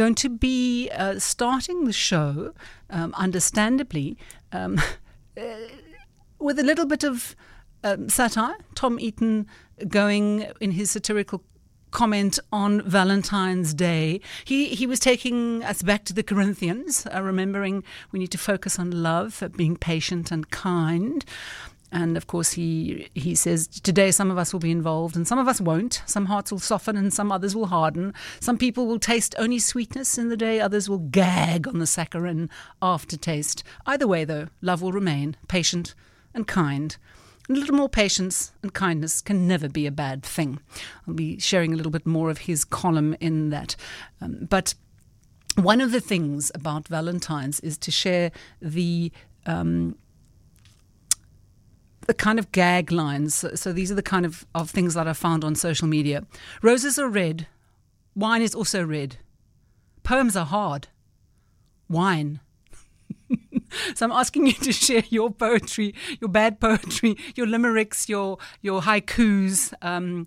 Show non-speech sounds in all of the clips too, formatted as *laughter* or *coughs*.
going to be uh, starting the show, um, understandably, um, *laughs* uh, with a little bit of um, satire. Tom Eaton going in his satirical comment on Valentine's Day. He he was taking us back to the Corinthians, uh, remembering we need to focus on love, being patient and kind. And of course, he he says today some of us will be involved and some of us won't. Some hearts will soften and some others will harden. Some people will taste only sweetness in the day, others will gag on the saccharine aftertaste. Either way, though, love will remain patient and kind. A little more patience and kindness can never be a bad thing. I'll be sharing a little bit more of his column in that. Um, but one of the things about Valentine's is to share the um, the kind of gag lines. So, so, these are the kind of, of things that I found on social media. Roses are red. Wine is also red. Poems are hard. Wine. *laughs* so I'm asking you to share your poetry, your bad poetry, your limericks, your your haikus. Um,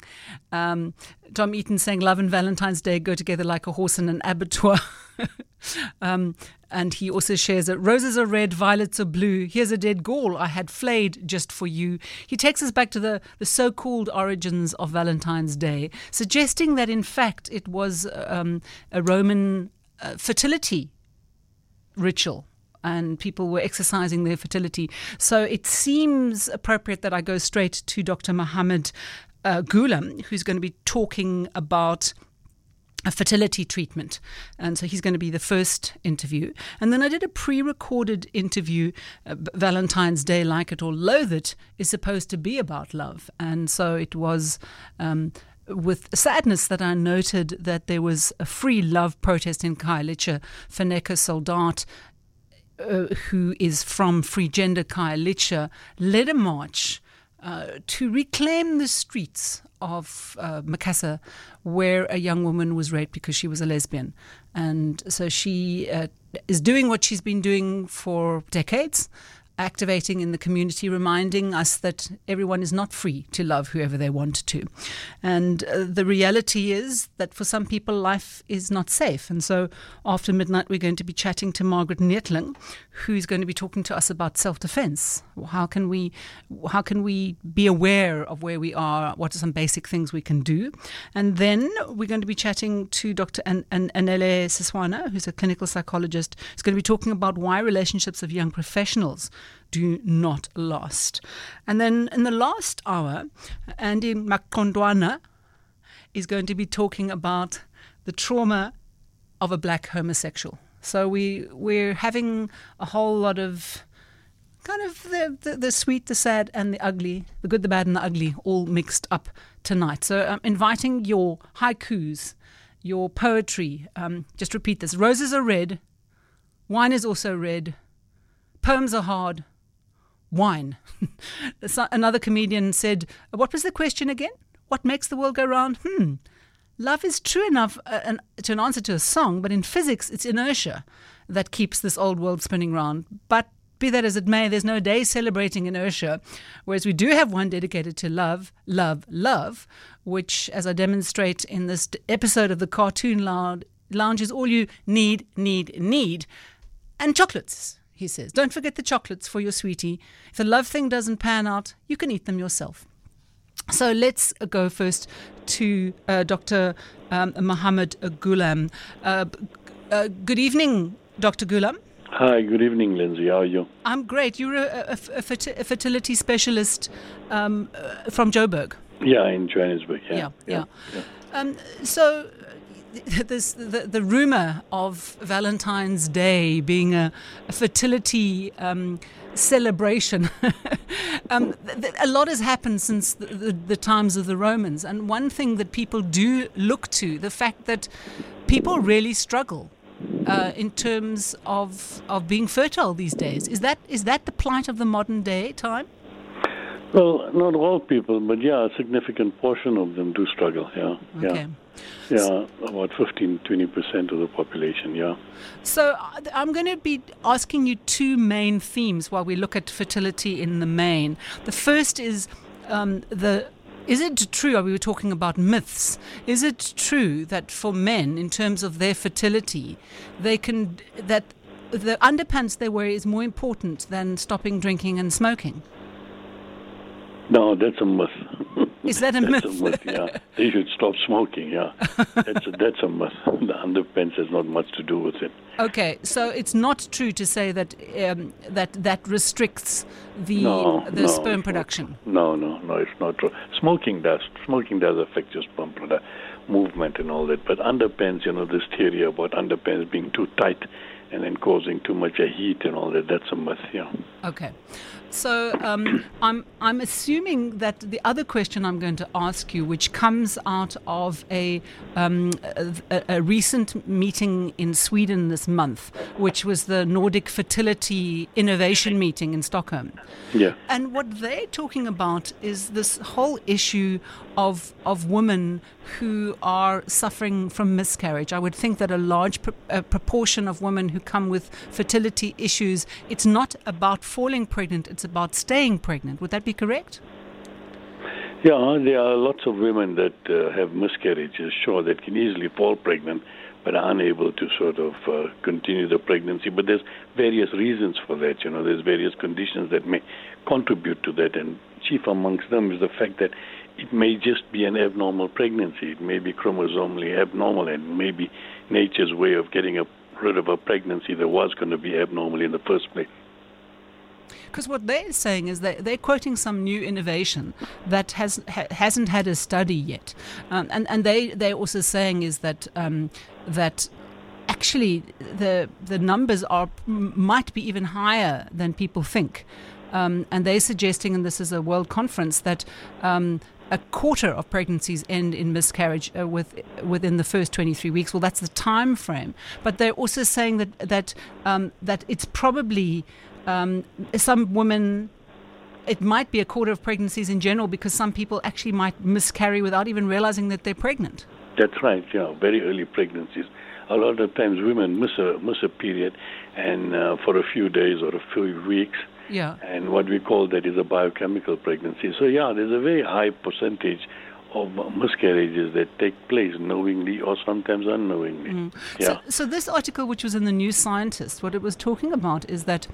um, Tom Eaton saying love and Valentine's Day go together like a horse and an abattoir. *laughs* um, and he also shares that roses are red, violets are blue. Here's a dead gall I had flayed just for you. He takes us back to the, the so called origins of Valentine's Day, suggesting that in fact it was um, a Roman uh, fertility ritual and people were exercising their fertility. So it seems appropriate that I go straight to Dr. Mohamed uh, Goolam, who's going to be talking about a fertility treatment. And so he's going to be the first interview. And then I did a pre recorded interview, uh, Valentine's Day, Like It or Loathe It, is supposed to be about love. And so it was. Um, with sadness that I noted that there was a free love protest in Khayelitsha. Funeka Soldaat uh, who is from Free Gender Khayelitsha, led a march uh, to reclaim the streets of uh, Macassar, where a young woman was raped because she was a lesbian. And so she uh, is doing what she's been doing for decades activating in the community, reminding us that everyone is not free to love whoever they want to. And uh, the reality is that for some people, life is not safe. And so after midnight, we're going to be chatting to Margaret Nietling, who's going to be talking to us about self defense. How can we, how can we be aware of where we are? What are some basic things we can do? And then we're going to be chatting to Dr. An- An- Anele Siswana, who's a clinical psychologist, who's going to be talking about why relationships of young professionals do not last. And then in the last hour, Andy Maqondwana is going to be talking about the trauma of a black homosexual. So we we're having a whole lot of kind of the, the, the sweet, the sad, and the ugly, the good, the bad, and the ugly, all mixed up tonight. So I'm inviting your haikus, your poetry. Um, just repeat this: roses are red, wine is also red, poems are hard, wine. *laughs* Another comedian said, What was the question again? What makes the world go round? Hmm. Love is true enough uh, an, to an answer to a song, but in physics, it's inertia that keeps this old world spinning round. But be that as it may, there's no day celebrating inertia, whereas we do have one dedicated to love, love, love, which, as I demonstrate in this episode of the Cartoon Lounge, is all you need, need, need, and chocolates he says. Don't forget the chocolates for your sweetie. If the love thing doesn't pan out, you can eat them yourself. So let's go first to uh, Dr. Um, Mohamed Goolam. Uh, uh, good evening, Dr. Goolam. Hi, good evening, Linzi. How are you? I'm great. You're a, a, a fertility specialist um, uh, from Joburg. Yeah, in Johannesburg. Yeah, yeah. yeah. yeah. Um, so *laughs* this, the, the rumor of Valentine's Day being a, a fertility um, celebration. *laughs* um, th- a lot has happened since the, the, the, times of the Romans. And one thing that people do look to, the fact that people really struggle uh, in terms of, of being fertile these days. Is that, is that the plight of the modern day time? Well, not all people, but yeah, a significant portion of them do struggle. Yeah, okay. yeah. Yeah, about 15, 20% of the population, yeah. So uh, I'm going to be asking you two main themes while we look at fertility in the main. The first is um, the Is it true, are we were talking about myths, is it true that for men, in terms of their fertility, they can, that the underpants they wear is more important than stopping drinking and smoking? No, that's a myth. Is that a myth? a myth? Yeah, they should stop smoking. Yeah, that's a, that's a myth. *laughs* The underpants has not much to do with it. Okay, so it's not true to say that um, that that restricts the no, the no, sperm production. No, no, no, it's not true. Smoking does. Smoking does affect your sperm product movement and all that. But underpants, you know, this theory about underpants being too tight and then causing too much heat and all that, that's a myth. Yeah. Okay. So um, *coughs* I'm I'm assuming that the other question I'm going to ask you, which comes out of a, um, a, a recent meeting in Sweden this month, which was the Nordic Fertility Innovation Meeting in Stockholm. Yeah. And what they're talking about is this whole issue of of women who are suffering from miscarriage. I would think that a large pr- a proportion of women who come with fertility issues, it's not about falling pregnant, it's about staying pregnant. Would that be correct? Yeah, there are lots of women that uh, have miscarriages, sure, that can easily fall pregnant, but are unable to sort of uh, continue the pregnancy. But there's various reasons for that. You know, there's various conditions that may contribute to that, and chief amongst them is the fact that it may just be an abnormal pregnancy. It may be chromosomally abnormal, and maybe nature's way of getting a, rid of a pregnancy that was going to be abnormal in the first place. Because what they're saying is that they're quoting some new innovation that has ha, hasn't had a study yet, um, and and they they're also saying is that um, that actually the the numbers are might be even higher than people think. Um, and they're suggesting, and this is a world conference, that um, a quarter of pregnancies end in miscarriage uh, with, within the first 23 weeks. Well, that's the time frame. But they're also saying that that um, that it's probably um, some women. It might be a quarter of pregnancies in general because some people actually might miscarry without even realizing that they're pregnant. That's right. Yeah, very early pregnancies. A lot of times women miss a miss a period, and uh, for a few days or a few weeks, yeah. And what we call that is a biochemical pregnancy. So, yeah, there's a very high percentage of miscarriages that take place knowingly or sometimes unknowingly. Mm. Yeah. So, so, this article, which was in the New Scientist, what it was talking about is that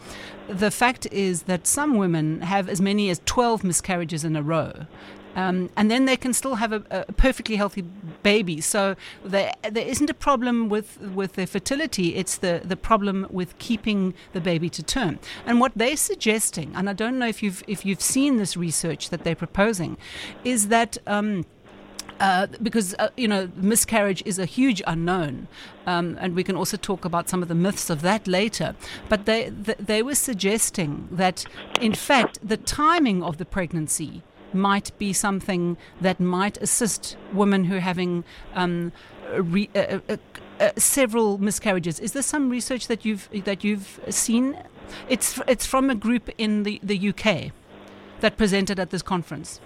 the fact is that some women have as many as 12 miscarriages in a row. Um, and then they can still have a, a, perfectly healthy baby. So there, there isn't a problem with, with their fertility, it's the, the problem with keeping the baby to term. And what they're suggesting, and I don't know if you've, if you've seen this research that they're proposing, is that. Um, uh, because uh, you know miscarriage is a huge unknown, um, and we can also talk about some of the myths of that later. But they they were suggesting that in fact the timing of the pregnancy might be something that might assist women who are having um, re, uh, uh, uh, several miscarriages. Is there some research that you've that you've seen? It's it's from a group in the, the UK that presented at this conference.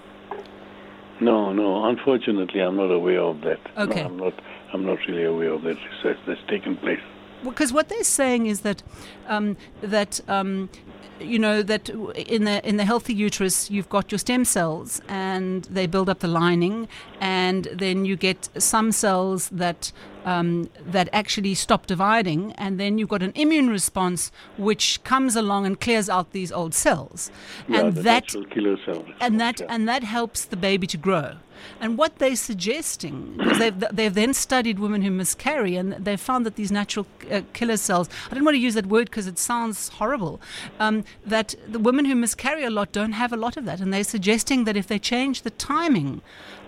No, no. Unfortunately, I'm not aware of that. Okay. No, I'm not. I'm not really aware of that research that's taken place because what they're saying is that um, that um, you know that in the in the healthy uterus you've got your stem cells and they build up the lining and then you get some cells that um, that actually stop dividing and then you've got an immune response which comes along and clears out these old cells yeah, and that killer cells and that yeah. and that helps the baby to grow and what they're suggesting, because they've, they've then studied women who miscarry and they've found that these natural uh, killer cells, I don't want to use that word because it sounds horrible, um, that the women who miscarry a lot don't have a lot of that. And they're suggesting that if they change the timing,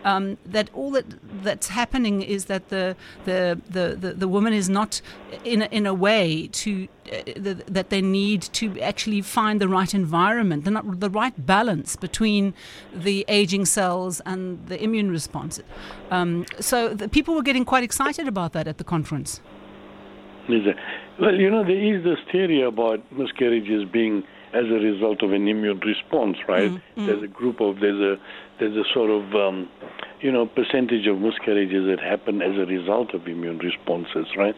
um, that all that that's happening is that the the, the, the, the woman is not in a, in a way to uh, the, that they need to actually find the right environment, the, the right balance between the aging cells and the immune response. Um, so the people were getting quite excited about that at the conference. Well, you know, there is this theory about miscarriages being as a result of an immune response, right? Mm, mm. There's a group of there's a there's a sort of um, you know percentage of miscarriages that happen as a result of immune responses, right?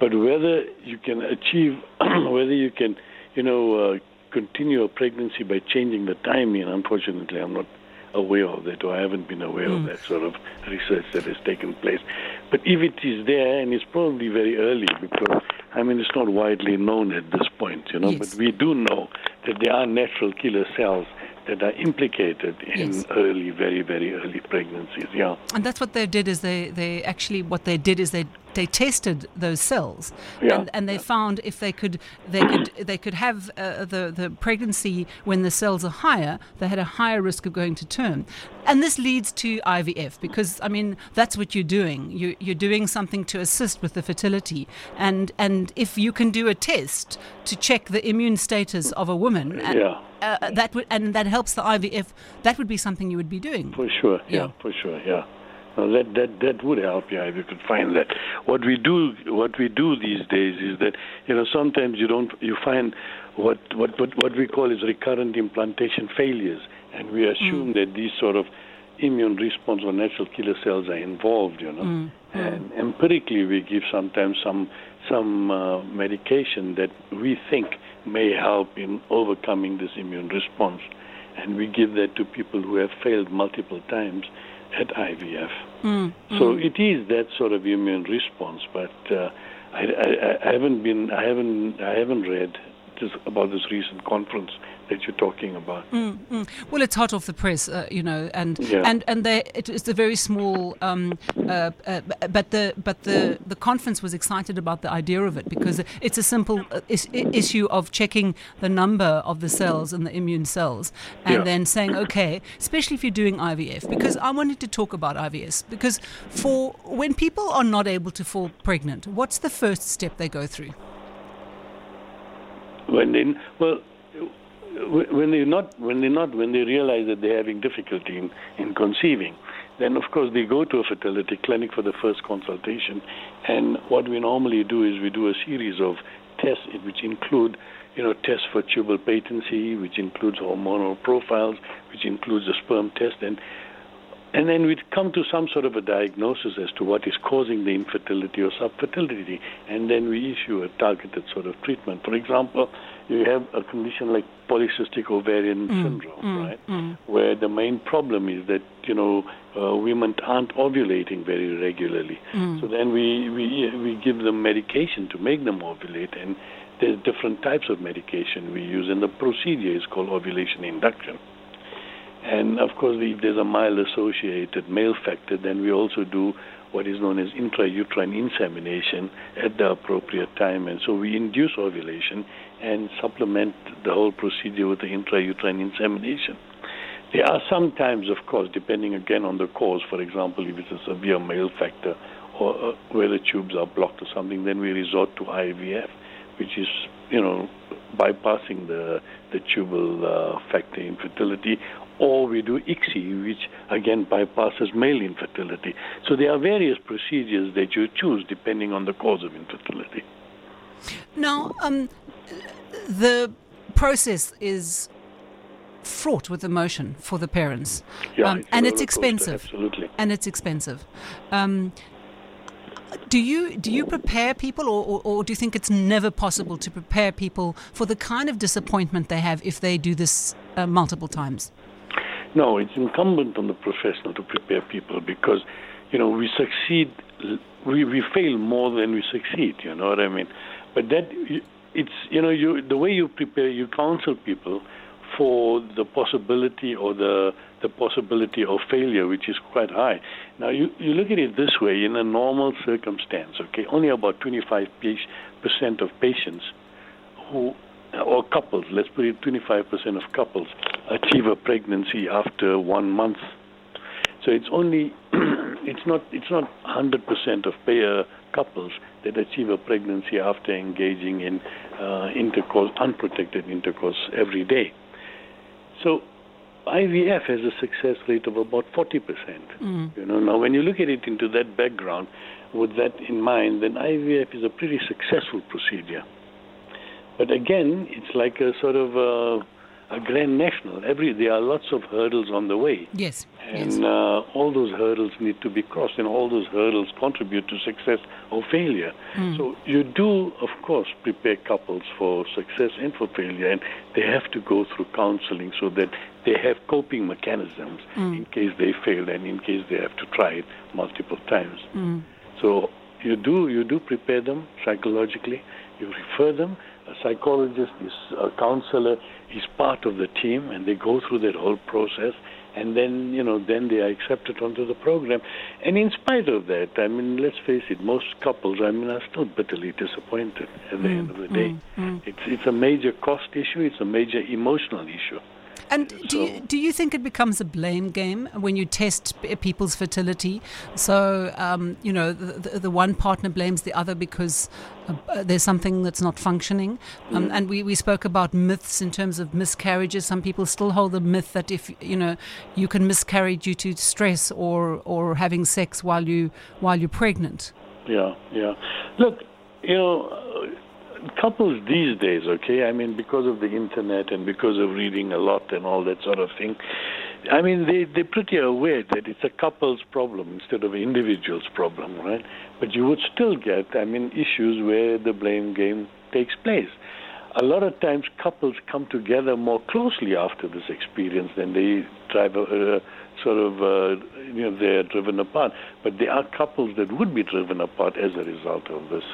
But whether you can achieve, *clears throat* whether you can, you know, uh, continue a pregnancy by changing the timing, unfortunately, I'm not aware of that, or I haven't been aware mm. of that sort of research that has taken place. But if it is there, and it's probably very early because I mean it's not widely known at this point, you know. Yes. But we do know that there are natural killer cells that are implicated in yes. early, very, very early pregnancies. Yeah. And that's what they did is they, they actually what they did is they they tested those cells yeah. and, and they yeah. found if they could they could they could have uh, the the pregnancy when the cells are higher they had a higher risk of going to term and this leads to IVF because I mean that's what you're doing you you're doing something to assist with the fertility and and if you can do a test to check the immune status of a woman yeah uh, that would and that helps the IVF. That would be something you would be doing. For sure, yeah, yeah. for sure, yeah. No, that that that would help, yeah, if you could find that. What we do, what we do these days is that you know sometimes you don't you find what what what, what we call is recurrent implantation failures, and we assume mm. that these sort of immune response or natural killer cells are involved, you know. Mm. And empirically, we give sometimes some some uh, medication that we think may help in overcoming this immune response. And we give that to people who have failed multiple times at IVF. Mm, so mm. it is that sort of immune response, but uh, I, I, I, haven't been, I haven't, I haven't read just about this recent conference that you're talking about. Mm, mm. Well, it's hot off the press, uh, you know, and yeah. and and they, it is a very small, um, uh, uh, but the but the the conference was excited about the idea of it because it's a simple uh, is, issue of checking the number of the cells and the immune cells, and yeah. then saying, okay, especially if you're doing IVF, because I wanted to talk about IVF because for when people are not able to fall pregnant, what's the first step they go through? When they well when they not when they not when they realize that they're having difficulty in, in conceiving, then of course they go to a fertility clinic for the first consultation. And what we normally do is we do a series of tests which include you know tests for tubal patency, which includes hormonal profiles, which includes a sperm test, and and then we come to some sort of a diagnosis as to what is causing the infertility or subfertility, and then we issue a targeted sort of treatment. For example, you have a condition like polycystic ovarian mm, syndrome, mm, right? Mm. Where the main problem is that you know uh, women aren't ovulating very regularly. Mm. So then we, we we give them medication to make them ovulate, and there's different types of medication we use, and the procedure is called ovulation induction. And of course, if there's a mild associated male factor, then we also do what is known as intrauterine insemination at the appropriate time. And so we induce ovulation and supplement the whole procedure with the intrauterine insemination. There are some times, of course, depending again on the cause, for example, if it's a severe male factor or uh, where the tubes are blocked or something, then we resort to IVF, which is, you know, bypassing the, the tubal uh, factor infertility, or we do ICSI, which again bypasses male infertility. So there are various procedures that you choose depending on the cause of infertility. Now, um, the process is fraught with emotion for the parents, yeah, um, it's and it's expensive. Absolutely, and it's expensive. Um, do you do you prepare people, or, or, or, do you think it's never possible to prepare people for the kind of disappointment they have if they do this uh, multiple times? No, it's incumbent on the professional to prepare people because, you know, we succeed, we, we fail more than we succeed. You know what I mean? But that it's you know you the way you prepare, you counsel people for the possibility or the the possibility of failure, which is quite high. Now, you, you look at it this way: in a normal circumstance, okay, only about 25 percent of patients who or couples, let's put it 25% of couples achieve a pregnancy after one month. So it's only *clears throat* it's not it's not 100% of pair couples that achieve a pregnancy after engaging in uh, intercourse, unprotected intercourse every day. So IVF has a success rate of about 40%. Mm. You know, now when you look at it into that background, with that in mind, then IVF is a pretty successful procedure. But again, it's like a sort of a, a grand national. Every there are lots of hurdles on the way. Yes. And yes. uh, all those hurdles need to be crossed, and all those hurdles contribute to success or failure. Mm. So you do, of course, prepare couples for success and for failure, and they have to go through counseling so that they have coping mechanisms Mm. in case they fail and in case they have to try it multiple times. Mm. So you do you do prepare them psychologically. You refer them. Psychologist is a uh, counselor. is part of the team, and they go through that whole process. And then you know then they are accepted onto the program. And in spite of that, I mean, let's face it, most couples, I mean, are still bitterly disappointed at the end mm, of the day. Mm, mm. It's it's a major cost issue. It's a major emotional issue. And do you, do you think it becomes a blame game when you test people's fertility? So, um, you know, the, the, the one partner blames the other because uh, there's something that's not functioning. Um, And we, we spoke about myths in terms of miscarriages. Some people still hold the myth that if, you know, you can miscarry due to stress or, or having sex while, you, while you're pregnant. Yeah, yeah. Look, you know, uh, couples these days, okay, I mean, because of the internet and because of reading a lot and all that sort of thing, I mean, they, they're pretty aware that it's a couple's problem instead of an individual's problem, right? But you would still get, I mean, issues where the blame game takes place. A lot of times couples come together more closely after this experience than they drive a, uh, sort of, uh, you know, they're driven apart. But there are couples that would be driven apart as a result of this.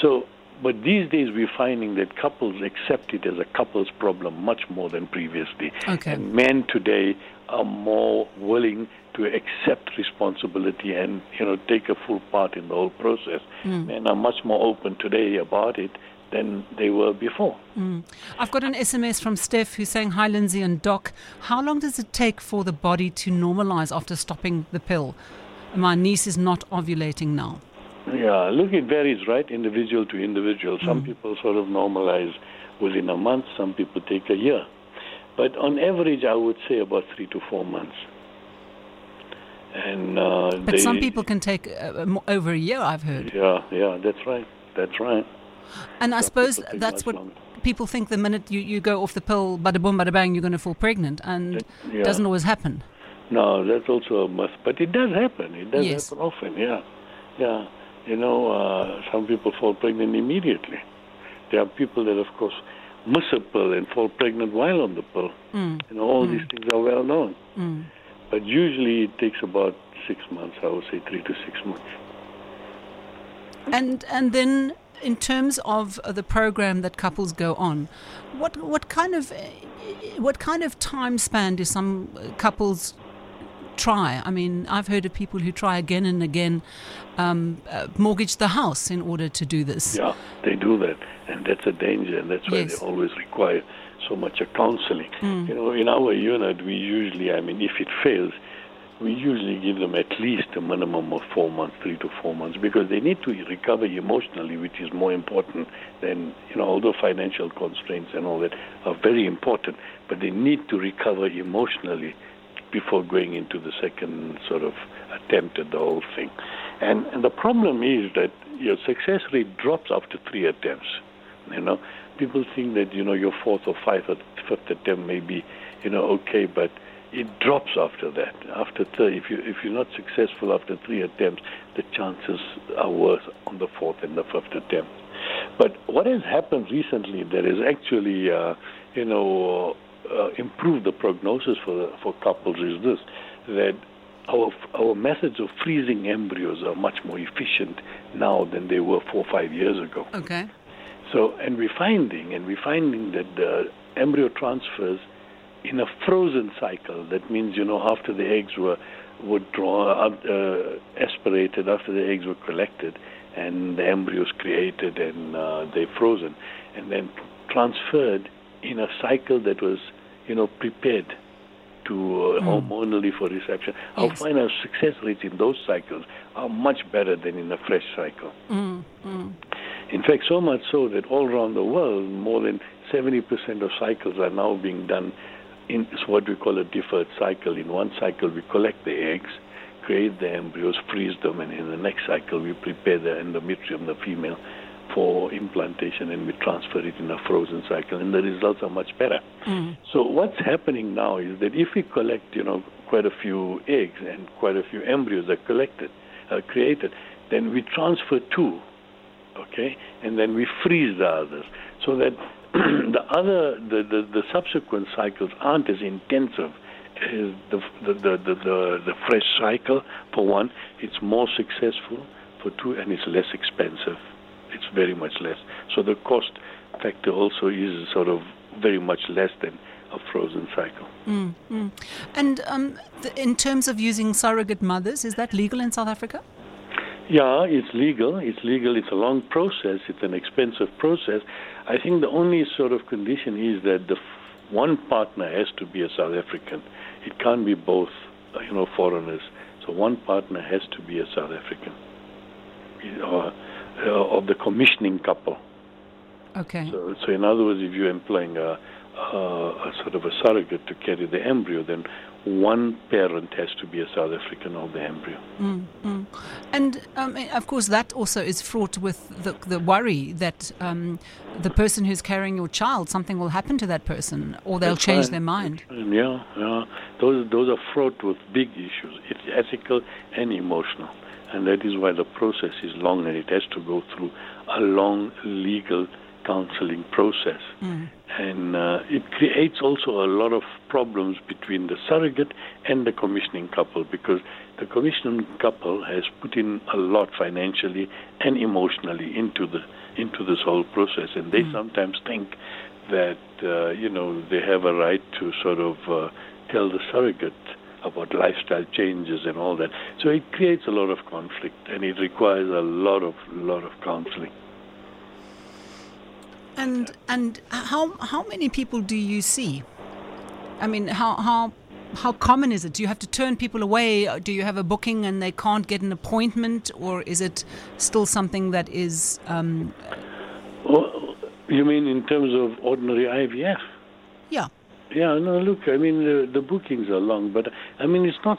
So, but these days we're finding that couples accept it as a couple's problem much more than previously. Okay. And men today are more willing to accept responsibility and you know take a full part in the whole process. Hmm. Men are much more open today about it than they were before. Hmm. I've got an SMS from Steph who's saying, Hi, Linzi and Doc. How long does it take for the body to normalize after stopping the pill? My niece is not ovulating now. Yeah, look, it varies, right? Individual to individual. Some people sort of normalize within a month. Some people take a year. But on average, I would say about three to four months. And uh, But they, some people can take uh, over a year, I've heard. Yeah, yeah, that's right. That's right. And I suppose that's what longer. people think the minute you, you go off the pill, bada boom, bada bang, you're going to fall pregnant. And That- yeah. it doesn't always happen. No, that's also a myth, but it does happen. It does Yes. happen often. Yeah, yeah. You know, uh, some people fall pregnant immediately. There are people that, of course, miss a pill and fall pregnant while on the pill. Mm. You know, all these things are well known. But usually it takes about six months. I would say three to six months. And and then in terms of the program that couples go on, what what kind of what kind of time span do some couples try? I mean, I've heard of people who try again and again, um, uh, mortgage the house in order to do this. Yeah, they do that, and that's a danger, and that's why Yes. they always require so much of counseling. You know, in our unit, we usually, I mean, if it fails, we usually give them at least a minimum of four months, three to four months, because they need to recover emotionally, which is more important than, you know, although financial constraints and all that are very important, but they need to recover emotionally before going into the second sort of attempt at the whole thing. And, and the problem is that your success rate drops after three attempts. You know, people think that you know your fourth or fifth or fifth attempt may be, you know, okay, but it drops after that. After three, if you if you're not successful after three attempts, the chances are worse on the fourth and the fifth attempt. But what has happened recently There is actually, uh, you know, uh, improved the prognosis for for couples is this: that our our methods of freezing embryos are much more efficient now than they were four or five years ago. Okay. So, and we're finding, and we're finding that the embryo transfers in a frozen cycle. That means, you know, after the eggs were were drawn, uh, aspirated, after the eggs were collected, and the embryos created, and uh, they're frozen, and then transferred in a cycle that was, you know, prepared to uh, hmm. hormonally for reception. I'll Yes. find our success rates in those cycles are much better than in a fresh cycle. Mm, mm. In fact, so much so that all around the world, more than 70% of cycles are now being done in what we call a deferred cycle. In one cycle, we collect the eggs, create the embryos, freeze them, and in the next cycle, we prepare the endometrium, the female, for implantation and we transfer it in a frozen cycle and the results are much better. Mm. So what's happening now is that if we collect, you know, quite a few eggs and quite a few embryos are collected, uh, created, then we transfer two, okay, and then we freeze the others so that *clears throat* the other, the, the, the subsequent cycles aren't as intensive as the, the, the, the, the, the fresh cycle, for one. It's more successful, for two, and it's less expensive. It's very much less. So the cost factor also is sort of very much less than a frozen cycle. Mm, mm. And um, th- in terms of using surrogate mothers, is that legal in South Africa? Yeah, it's legal. It's legal. It's a long process. It's an expensive process. I think the only sort of condition is that the f- one partner has to be a South African. It can't be both, uh, you know, foreigners. So one partner has to be a South African, or uh, of the commissioning couple. Okay. So, so in other words, if you're employing a, a, a sort of a surrogate to carry the embryo, then one parent has to be a South African of the embryo. Mm, mm. And um, of course, that also is fraught with the, the worry that um, the person who's carrying your child, something will happen to that person, or they'll That's change right. their mind. Yeah, yeah. Those those are fraught with big issues. It's ethical and emotional, and that is why the process is long and it has to go through a long legal counseling process. Mm. And uh, it creates also a lot of problems between the surrogate and the commissioning couple because the commissioning couple has put in a lot financially and emotionally into the into this whole process, and they sometimes think that uh, you know they have a right to sort of uh, tell the surrogate about lifestyle changes and all that. So it creates a lot of conflict, and it requires a lot of lot of counseling. And and how how many people do you see? I mean, how how how common is it? Do you have to turn people away? Do you have a booking and they can't get an appointment, or is it still something that is? Um, Well, you mean in terms of ordinary IVF? yeah. Yeah, no, look, I mean, the, the bookings are long, but I mean, it's not,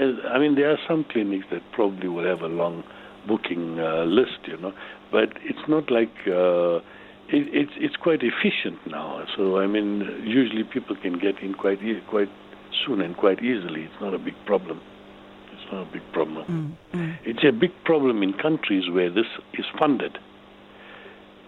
I mean, there are some clinics that probably will have a long booking uh, list, you know, but it's not like, uh, it, it's, it's quite efficient now. So, I mean, usually people can get in quite, e- quite soon and quite easily. It's not a big problem. It's not a big problem. Mm, mm. It's a big problem in countries where this is funded.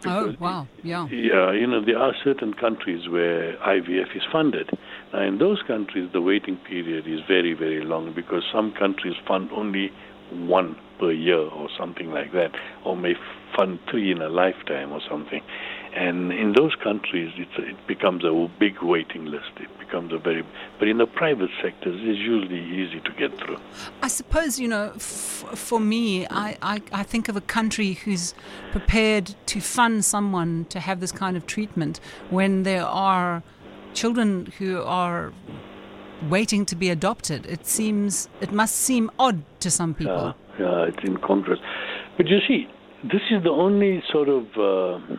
Oh wow! Yeah. yeah, you know, there are certain countries where IVF is funded. Now, in those countries, the waiting period is very, very long because some countries fund only one per year or something like that, or may fund three in a lifetime or something. And in those countries, it's, it becomes a big waiting list. It becomes a very, but in the private sectors, it's usually easy to get through. I suppose, you know, f- for me, I, I, I think of a country who's prepared to fund someone to have this kind of treatment when there are children who are waiting to be adopted. It seems, it must seem odd to some people. Yeah, yeah, it's in contrast. But you see, this is the only sort of uh,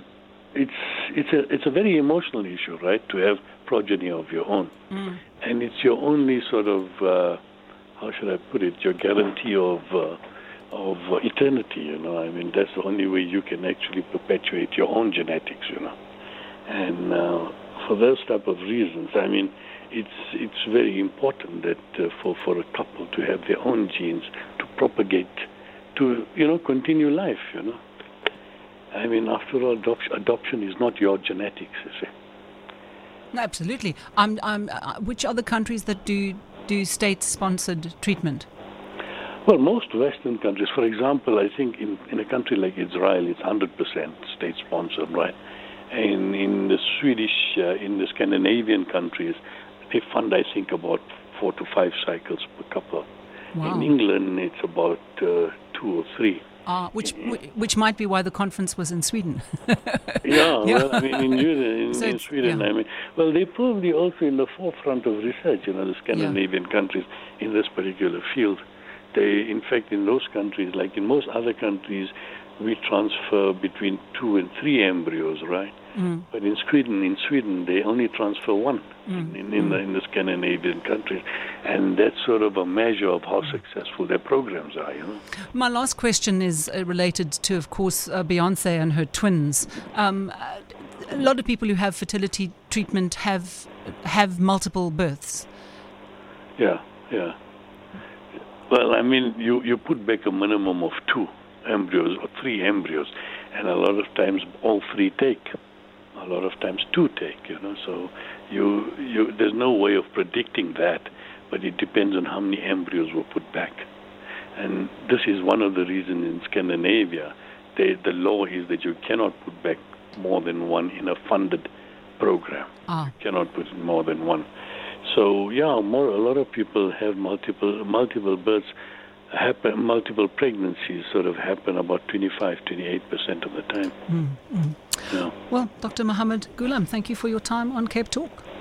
it's it's a it's a very emotional issue, right? To have progeny of your own, Mm. and it's your only sort of uh, how should I put it? Your guarantee of uh, of eternity. You know, I mean, that's the only way you can actually perpetuate your own genetics. You know, and uh, for those type of reasons, I mean, it's it's very important that uh, for for a couple to have their own genes to propagate, to you know continue life. You know, I mean, after all, adoption, adoption is not your genetics. You see. No, absolutely. I'm, I'm, uh, which other countries that do do state-sponsored treatment? Well, most Western countries, for example, I think in, in a country like Israel, it's 100% state sponsored, right? And in the Swedish, uh, in the Scandinavian countries, they fund, I think, about four to five cycles per couple. Wow. In England, it's about uh, two or three. Uh, which which might be why the conference was in Sweden. *laughs* Yeah, *laughs* Yeah. well, I mean, in, Sweden, in, So in Sweden, yeah. I mean, well, they're probably also in the forefront of research, you know, the Scandinavian countries in this particular field. They, in fact, in those countries, like in most other countries, we transfer between two and three embryos, right? Mm. But in Sweden, in Sweden, they only transfer one Mm. in, in, the, in the Scandinavian countries, and that's sort of a measure of how successful their programs are. You know. My last question is uh, related to, of course, uh, Beyonce and her twins. Um, a lot of people who have fertility treatment have have multiple births. Yeah, yeah. Well, I mean, you, you put back a minimum of two embryos or three embryos, and a lot of times all three take. A lot of times two take, you know. So you, you, there's no way of predicting that, but it depends on how many embryos were put back. And this is one of the reasons in Scandinavia, they, the law is that you cannot put back more than one in a funded program. Ah, cannot put in more than one. So yeah, more a lot of people have multiple multiple births happen multiple pregnancies sort of happen about 25 28 percent of the time. mm, mm. Yeah. Well, Dr. Mohamed Goolam, thank you for your time on Cape Talk.